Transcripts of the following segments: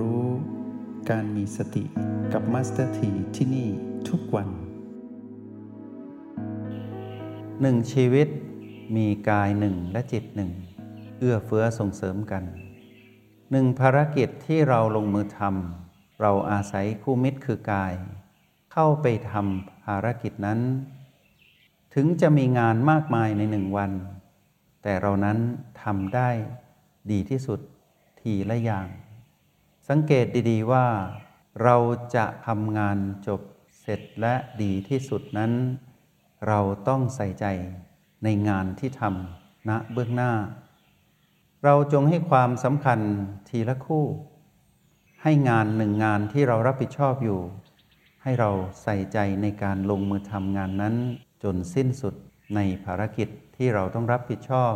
รู้ การมีสติกับ Master T ที่นี่ทุกวันหนึ่งชีวิตมีกายหนึ่งและจิตหนึ่งเอื้อเฟื้อส่งเสริมกันหนึ่งภารกิจที่เราลงมือทำเราอาศัยคู่มิตรคือกาย เข้าไปทำภารกิจนั้น ถึงจะมีงานมากมายในหนึ่งวัน แต่เรานั้นทำได้ดีที่สุดทีละอย่าง สังเกตดีๆว่า เราจะทำงานจบเสร็จและดีที่สุดนั้น เราต้องใส่ใจในงานที่ทำณเบื้องหน้า เราจงให้ความสำคัญทีละคู่ ให้งานหนึ่งงานที่เรารับผิดชอบอยู่ ให้เราใส่ใจในการลงมือทำงานนั้น จนสิ้นสุดในภารกิจที่เราต้องรับผิดชอบ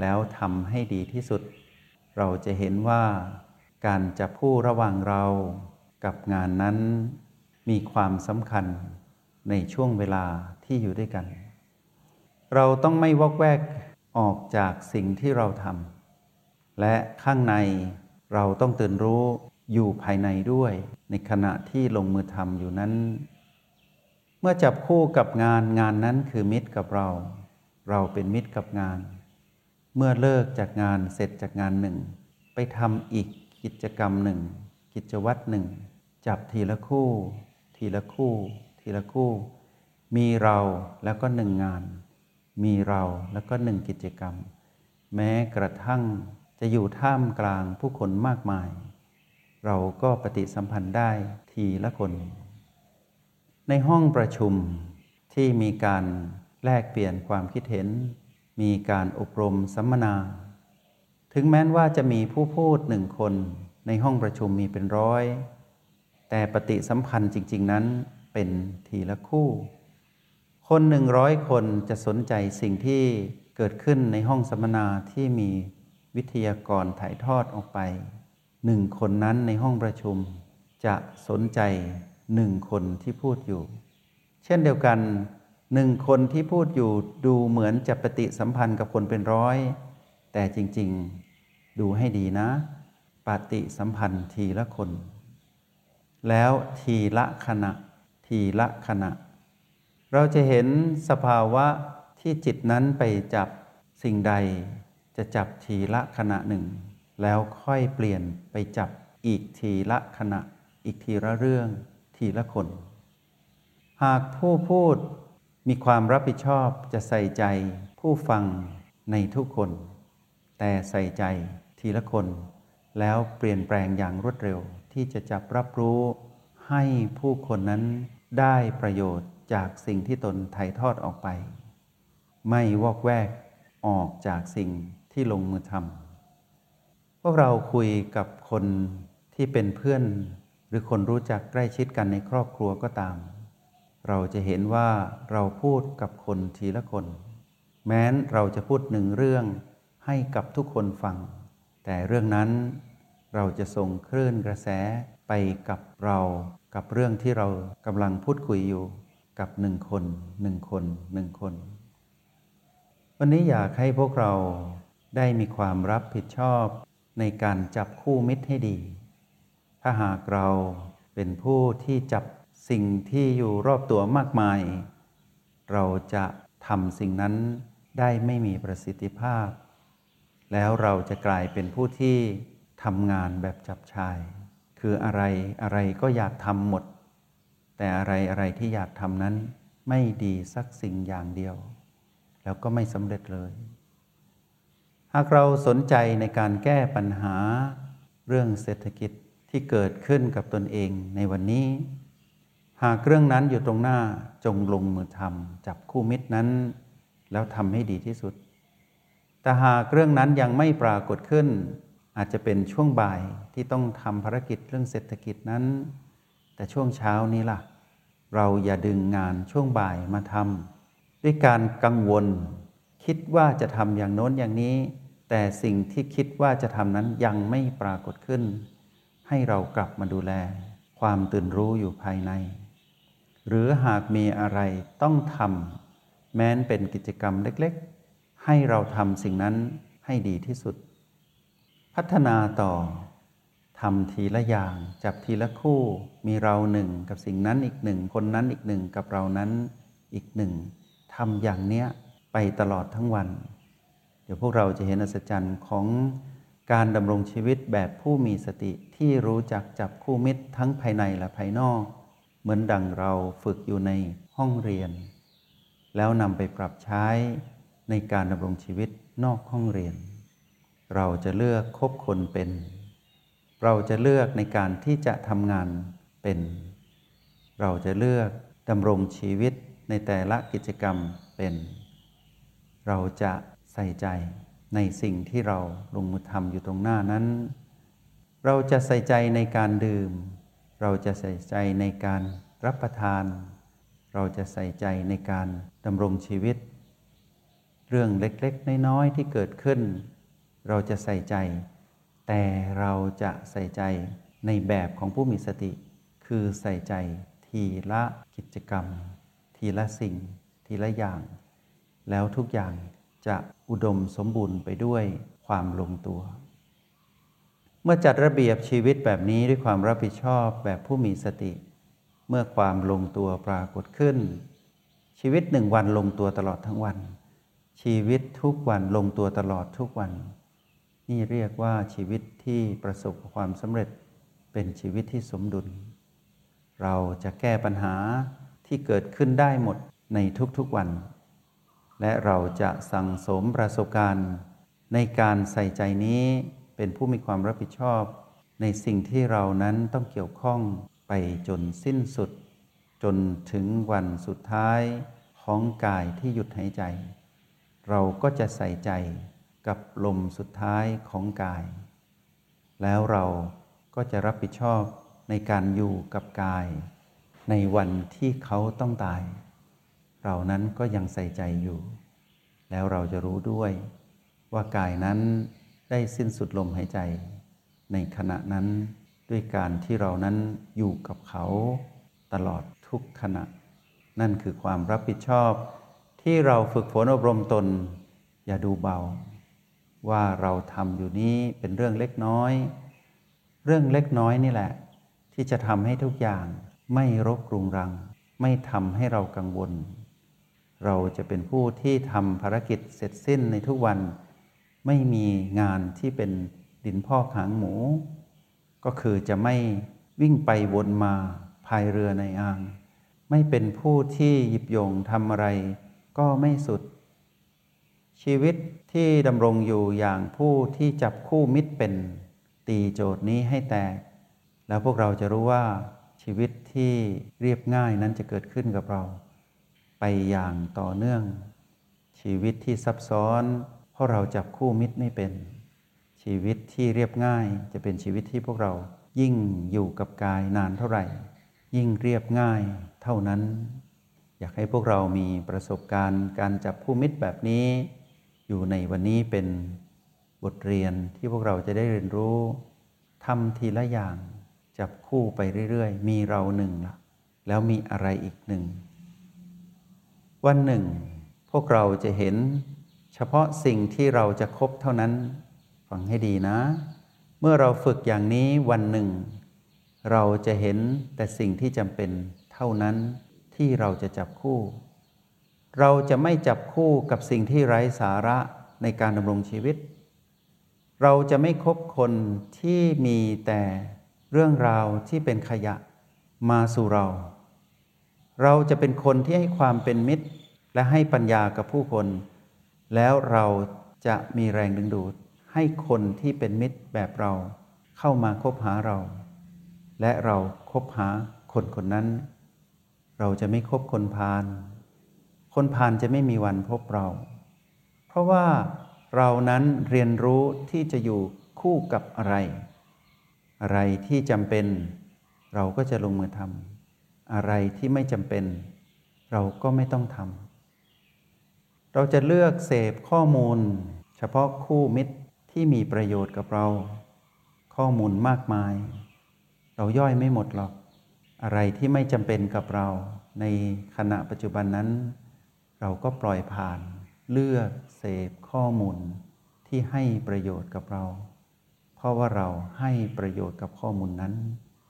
แล้วทำให้ดีที่สุด เราจะเห็นว่า การจับคู่ระหว่างเรากับงานนั้นมีความสำคัญในช่วงเวลาที่อยู่ด้วยกัน เราต้องไม่วอกแวกออกจากสิ่งที่เราทำและข้างในเราต้องตื่นรู้อยู่ภายในด้วย ในขณะที่ลงมือทำอยู่นั้น เมื่อจับคู่กับงานงานนั้นคือมิตรกับเรา เราเป็นมิตรกับงาน เมื่อเลิกจากงานเสร็จจากงานหนึ่ง ไปทำอีก กิจกรรมหนึ่ง กิจวัตรหนึ่ง จับทีละคู่ ทีละคู่ ทีละคู่ มีเราแล้วก็หนึ่งงาน มีเราแล้วก็หนึ่งกิจกรรม แม้กระทั่งจะอยู่ท่ามกลางผู้คนมากมาย เราก็ปฏิสัมพันธ์ได้ทีละคน ในห้องประชุมที่มีการแลกเปลี่ยนความคิดเห็น มีการอบรมสัมมนา ถึงแม้ว่าจะมีผู้พูดหนึ่งคนในห้องประชุมมีเป็นร้อย แต่ปฏิสัมพันธ์จริง ๆ นั้นเป็นทีละคู่ คนหนึ่งร้อยคนจะสนใจสิ่งที่เกิดขึ้นในห้องสัมมนาที่มีวิทยากรถ่ายทอดออกไปหนึ่งคนนั้นในห้องประชุมจะสนใจหนึ่งคนที่พูดอยู่ เช่นเดียวกันหนึ่งคนที่พูดอยู่ดูเหมือนจะปฏิสัมพันธ์กับคนเป็นร้อย แต่จริง ๆ ดูให้ดีนะ ปฏิสัมพันธ์ทีละคน แล้วทีละขณะ ทีละขณะ เราจะเห็นสภาวะที่จิตนั้นไปจับสิ่งใด จะจับทีละขณะหนึ่ง แล้วค่อยเปลี่ยนไปจับอีกทีละขณะ อีกทีละเรื่อง ทีละคน หากผู้พูดมีความรับผิดชอบจะใส่ใจผู้ฟังในทุกคน แต่ใส่ใจทีละคน แล้วเปลี่ยนแปลงอย่างรวดเร็ว ที่จะจับรับรู้ให้ผู้คนนั้นได้ประโยชน์จากสิ่งที่ตนถ่ายทอดออกไป ไม่วอกแวกออกจากสิ่งที่ลงมือทำพวกเราคุยกับคนที่เป็นเพื่อน หรือคนรู้จักใกล้ชิดกันในครอบครัวก็ตาม เราจะเห็นว่าเราพูดกับคนทีละคน แม้นเราจะพูดหนึ่งเรื่อง ให้กับทุกคนฟัง แต่เรื่องนั้นเราจะส่งคลื่นกระแสไปกับเรากับเรื่องที่เรากำลังพูดคุยอยู่กับหนึ่งคนหนึ่งคนหนึ่งคน วันนี้อยากให้พวกเราได้มีความรับผิดชอบในการจับคู่มิตรให้ดี ถ้าหากเราเป็นผู้ที่จับสิ่งที่อยู่รอบตัวมากมาย เราจะทำสิ่งนั้นได้ไม่มีประสิทธิภาพ แล้วเราจะกลายเป็นผู้ที่ทำงานแบบจับชาย คืออะไรอะไรก็อยากทำหมด แต่อะไรอะไรที่อยากทำนั้นไม่ดีสักสิ่งอย่างเดียว แล้วก็ไม่สำเร็จเลย หากเราสนใจในการแก้ปัญหาเรื่องเศรษฐกิจที่เกิดขึ้นกับตนเองในวันนี้ หากเรื่องนั้นอยู่ตรงหน้าจงลงมือทำจับคู่มิตรนั้น แล้วทำให้ดีที่สุด แต่หากเรื่องนั้นยังไม่ปรากฏขึ้น อาจจะเป็นช่วงบ่ายที่ต้องทำภารกิจเรื่องเศรษฐกิจนั้น แต่ช่วงเช้านี้ล่ะ เราอย่าดึงงานช่วงบ่ายมาทำด้วยการกังวล คิดว่าจะทำอย่างโน้นอย่างนี้ แต่สิ่งที่คิดว่าจะทำนั้นยังไม่ปรากฏขึ้น ให้เรากลับมาดูแล ความตื่นรู้อยู่ภายใน หรือหากมีอะไรต้องทำแม้นเป็นกิจกรรมเล็ก ให้เราทำสิ่งนั้นให้ดีที่สุด พัฒนาต่อทำทีละอย่าง จับทีละคู่ มีเราหนึ่งกับสิ่งนั้นอีกหนึ่ง คนนั้นอีกหนึ่งกับเรานั้นอีกหนึ่งทำอย่างเนี้ยไปตลอดทั้งวัน เดี๋ยวพวกเราจะเห็นอัศจรรย์ของการดำรงชีวิตแบบผู้มีสติที่รู้จักจับคู่มิตรทั้งภายในและภายนอก เหมือนดังเราฝึกอยู่ในห้องเรียน แล้วนำไปปรับใช้ ในการดำรงชีวิตนอกห้องเรียน เราจะเลือกคบคนเป็น เราจะเลือกในการที่จะทำงานเป็น เราจะเลือกดำรงชีวิตในแต่ละกิจกรรมเป็น เราจะใส่ใจในสิ่งที่เราลงมือทำอยู่ตรงหน้านั้น เราจะใส่ใจในการดื่ม เราจะใส่ใจในการรับประทาน เราจะใส่ใจในการดำรงชีวิต เรื่องเล็กๆ น้อยๆ ที่เกิดขึ้น เราจะใส่ใจ แต่เราจะใส่ใจในแบบของผู้มีสติ คือใส่ใจทีละกิจกรรม ทีละสิ่ง ทีละอย่าง แล้วทุกอย่างจะอุดมสมบูรณ์ไปด้วยความลงตัว เมื่อจัดระเบียบชีวิตแบบนี้ด้วยความรับผิดชอบแบบผู้มีสติ เมื่อความลงตัวปรากฏขึ้น ชีวิตหนึ่งวันลงตัวตลอดทั้งวัน ชีวิตทุกวันลงตัวตลอดทุกวัน นี่เรียกว่าชีวิตที่ประสบความสำเร็จเป็นชีวิตที่สมดุล เราจะแก้ปัญหาที่เกิดขึ้นได้หมดในทุกๆวัน และเราจะสั่งสมประสบการณ์ ในการใส่ใจนี้เป็นผู้มีความรับผิดชอบ ในสิ่งที่เรานั้นต้องเกี่ยวข้องไปจนสิ้นสุด จนถึงวันสุดท้ายของกายที่หยุดหายใจ เราก็จะใส่ใจกับลมสุดท้ายของกาย แล้วเราก็จะรับผิดชอบในการอยู่กับกาย ในวันที่เขาต้องตาย เรานั้นก็ยังใส่ใจอยู่ แล้วเราจะรู้ด้วยว่ากายนั้นได้สิ้นสุดลมหายใจ ในขณะนั้นด้วยการที่เรานั้นอยู่กับเขาตลอดทุกขณะ นั่นคือความรับผิดชอบ ที่เราฝึกฝนอบรมตน อย่าดูเบา ว่าเราทำอยู่นี้เป็นเรื่องเล็กน้อย เรื่องเล็กน้อยนี่แหละ ที่จะทำให้ทุกอย่างไม่รบกรุงรัง ไม่ทำให้เรากังวล เราจะเป็นผู้ที่ทำภารกิจเสร็จสิ้นในทุกวัน ไม่มีงานที่เป็นดินพ่อกหางหมู ก็คือจะไม่วิ่งไปวนมาพายเรือในอ่าง ไม่เป็นผู้ที่หยิบโยงทำอะไร ก็ไม่สุด ชีวิตที่ดำรงอยู่อย่างผู้ที่จับคู่มิตรเป็น ตีโจทย์นี้ให้แตก แล้วพวกเราจะรู้ว่าชีวิตที่เรียบง่ายนั้นจะเกิดขึ้นกับเรา ไปอย่างต่อเนื่อง ชีวิตที่ซับซ้อน เพราะเราจับคู่มิตรไม่เป็น ชีวิตที่เรียบง่ายจะเป็นชีวิตที่พวกเรายิ่งอยู่กับกายนานเท่าไหร่ ยิ่งเรียบง่ายเท่านั้น อยากให้พวกเรามีประสบการณ์การจับคู่มิตรแบบนี้ อยู่ในวันนี้เป็นบทเรียนที่พวกเราจะได้เรียนรู้ทำทีละอย่างจับคู่ไปเรื่อยๆ มีเราหนึ่งละแล้วมีอะไรอีกหนึ่ง วันหนึ่ง พวกเราจะเห็นเฉพาะสิ่งที่เราจะคบเท่านั้น ฟังให้ดีนะ เมื่อเราฝึกอย่างนี้วันหนึ่ง เราจะเห็นแต่สิ่งที่จำเป็นเท่านั้น ที่เราจะจับคู่ เราจะไม่จับคู่กับสิ่งที่ไร้สาระในการดำรงชีวิต เราจะไม่คบคนที่มีแต่เรื่องราวที่เป็นขยะมาสู่เรา เราจะเป็นคนที่ให้ความเป็นมิตร และให้ปัญญากับผู้คน แล้วเราจะมีแรงดึงดูดให้คนที่เป็นมิตรแบบเราเข้ามาคบหาเรา และเราคบหาคนคนนั้น เราจะไม่คบคนพาลคนพาลจะไม่มีวันพบเรา เพราะว่าเรานั้นเรียนรู้ที่จะอยู่คู่กับอะไร อะไรที่จำเป็น เราก็จะลงมือทำอะไรที่ไม่จำเป็น เราก็ไม่ต้องทำเราจะเลือกเสพข้อมูล เฉพาะคู่มิตรที่มีประโยชน์กับเรา ข้อมูลมากมาย เราย่อยไม่หมดหรอก อะไรที่ไม่จำเป็นกับเรา ในขณะปัจจุบันนั้น เราก็ปล่อยผ่าน เลือกเสพข้อมูลที่ให้ประโยชน์กับเรา เพราะว่าเราให้ประโยชน์กับข้อมูลนั้น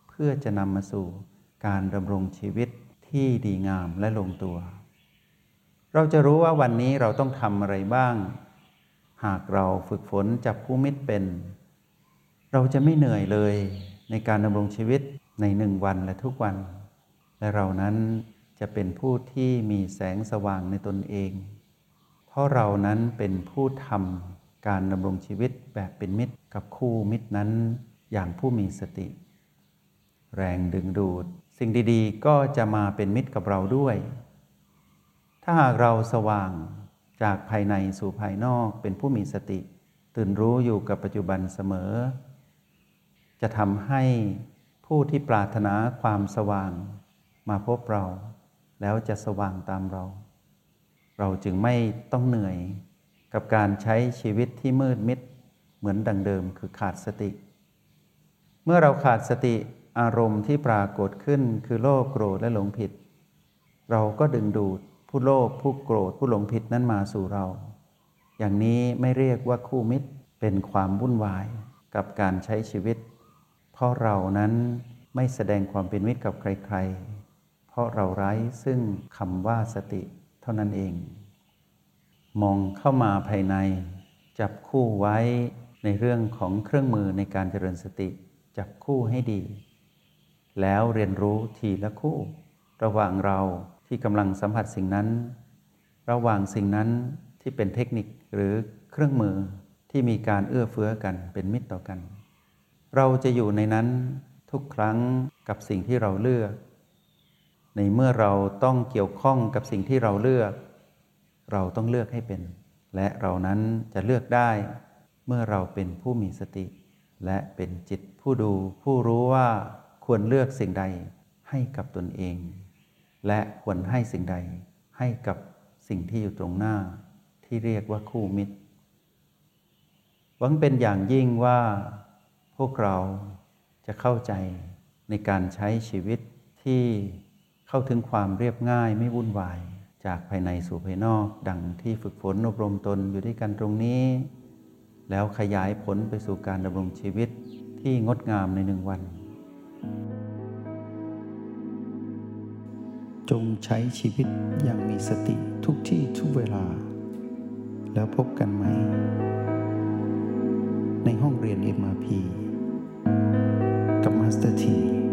เพื่อจะนำมาสู่การดำรงชีวิตที่ดีงามและลงตัว เราจะรู้ว่าวันนี้เราต้องทำอะไรบ้าง หากเราฝึกฝนจับคู่มิตรเป็น เราจะไม่เหนื่อยเลยในการดำรงชีวิต ในหนึ่งวันและทุกวัน และเรานั้นจะเป็นผู้ที่มีแสงสว่างในตนเอง เพราะเรานั้นเป็นผู้ทำการดำรงชีวิตแบบเป็นมิตรกับคู่มิตรนั้นอย่างผู้มีสติ แรงดึงดูด สิ่งดีๆ ก็จะมาเป็นมิตรกับเราด้วย ถ้าหากเราสว่างจากภายในสู่ภายนอกเป็นผู้มีสติ ตื่นรู้อยู่กับปัจจุบันเสมอ จะทำให้ ผู้ที่ปรารถนาความสว่างมาพบเรา แล้วจะสว่างตามเรา เราจึงไม่ต้องเหนื่อยกับการใช้ชีวิตที่มืดมิดเหมือนดังเดิมคือขาดสติ เมื่อเราขาดสติอารมณ์ที่ปรากฏขึ้นคือโลภโกรธและหลงผิด เราก็ดึงดูดผู้โลภผู้โกรธผู้หลงผิดนั้นมาสู่เรา อย่างนี้ไม่เรียกว่าคู่มิตรเป็นความวุ่นวายกับการใช้ชีวิต เพราะเรานั้นไม่แสดงความเป็นมิตรกับใคร ๆ เพราะเราไร้ซึ่งคำว่าสติเท่านั้นเอง มองเข้ามาภายใน จับคู่ไว้ในเรื่องของเครื่องมือในการเจริญสติ จับคู่ให้ดี แล้วเรียนรู้ทีละคู่ ระหว่างเราที่กำลังสัมผัสสิ่งนั้น ระหว่างสิ่งนั้นที่เป็นเทคนิคหรือเครื่องมือที่มีการเอื้อเฟื้อกันเป็นมิตรต่อกัน เราจะอยู่ในนั้นทุกครั้งกับสิ่งที่เราเลือก ในเมื่อเราต้องเกี่ยวข้องกับสิ่งที่เราเลือก เราต้องเลือกให้เป็น และเรานั้นจะเลือกได้เมื่อเราเป็นผู้มีสติ และเป็นจิตผู้ดูผู้รู้ว่าควรเลือกสิ่งใดให้กับตนเอง และควรให้สิ่งใดให้กับสิ่งที่อยู่ตรงหน้าที่เรียกว่าคู่มิตร หวังเป็นอย่างยิ่งว่า พวกเราจะเข้าใจในการใช้ชีวิตที่เข้าถึงความเรียบง่ายไม่วุ่นวาย จากภายในสู่ภายนอก ดังที่ฝึกฝนอบรมตนอยู่ด้วยกันตรงนี้ แล้วขยายผลไปสู่การดำรงชีวิตที่งดงามในหนึ่งวัน จงใช้ชีวิตอย่างมีสติทุกที่ทุกเวลา แล้วพบกันใหม่ ในห้องเรียน MRP กับ Master T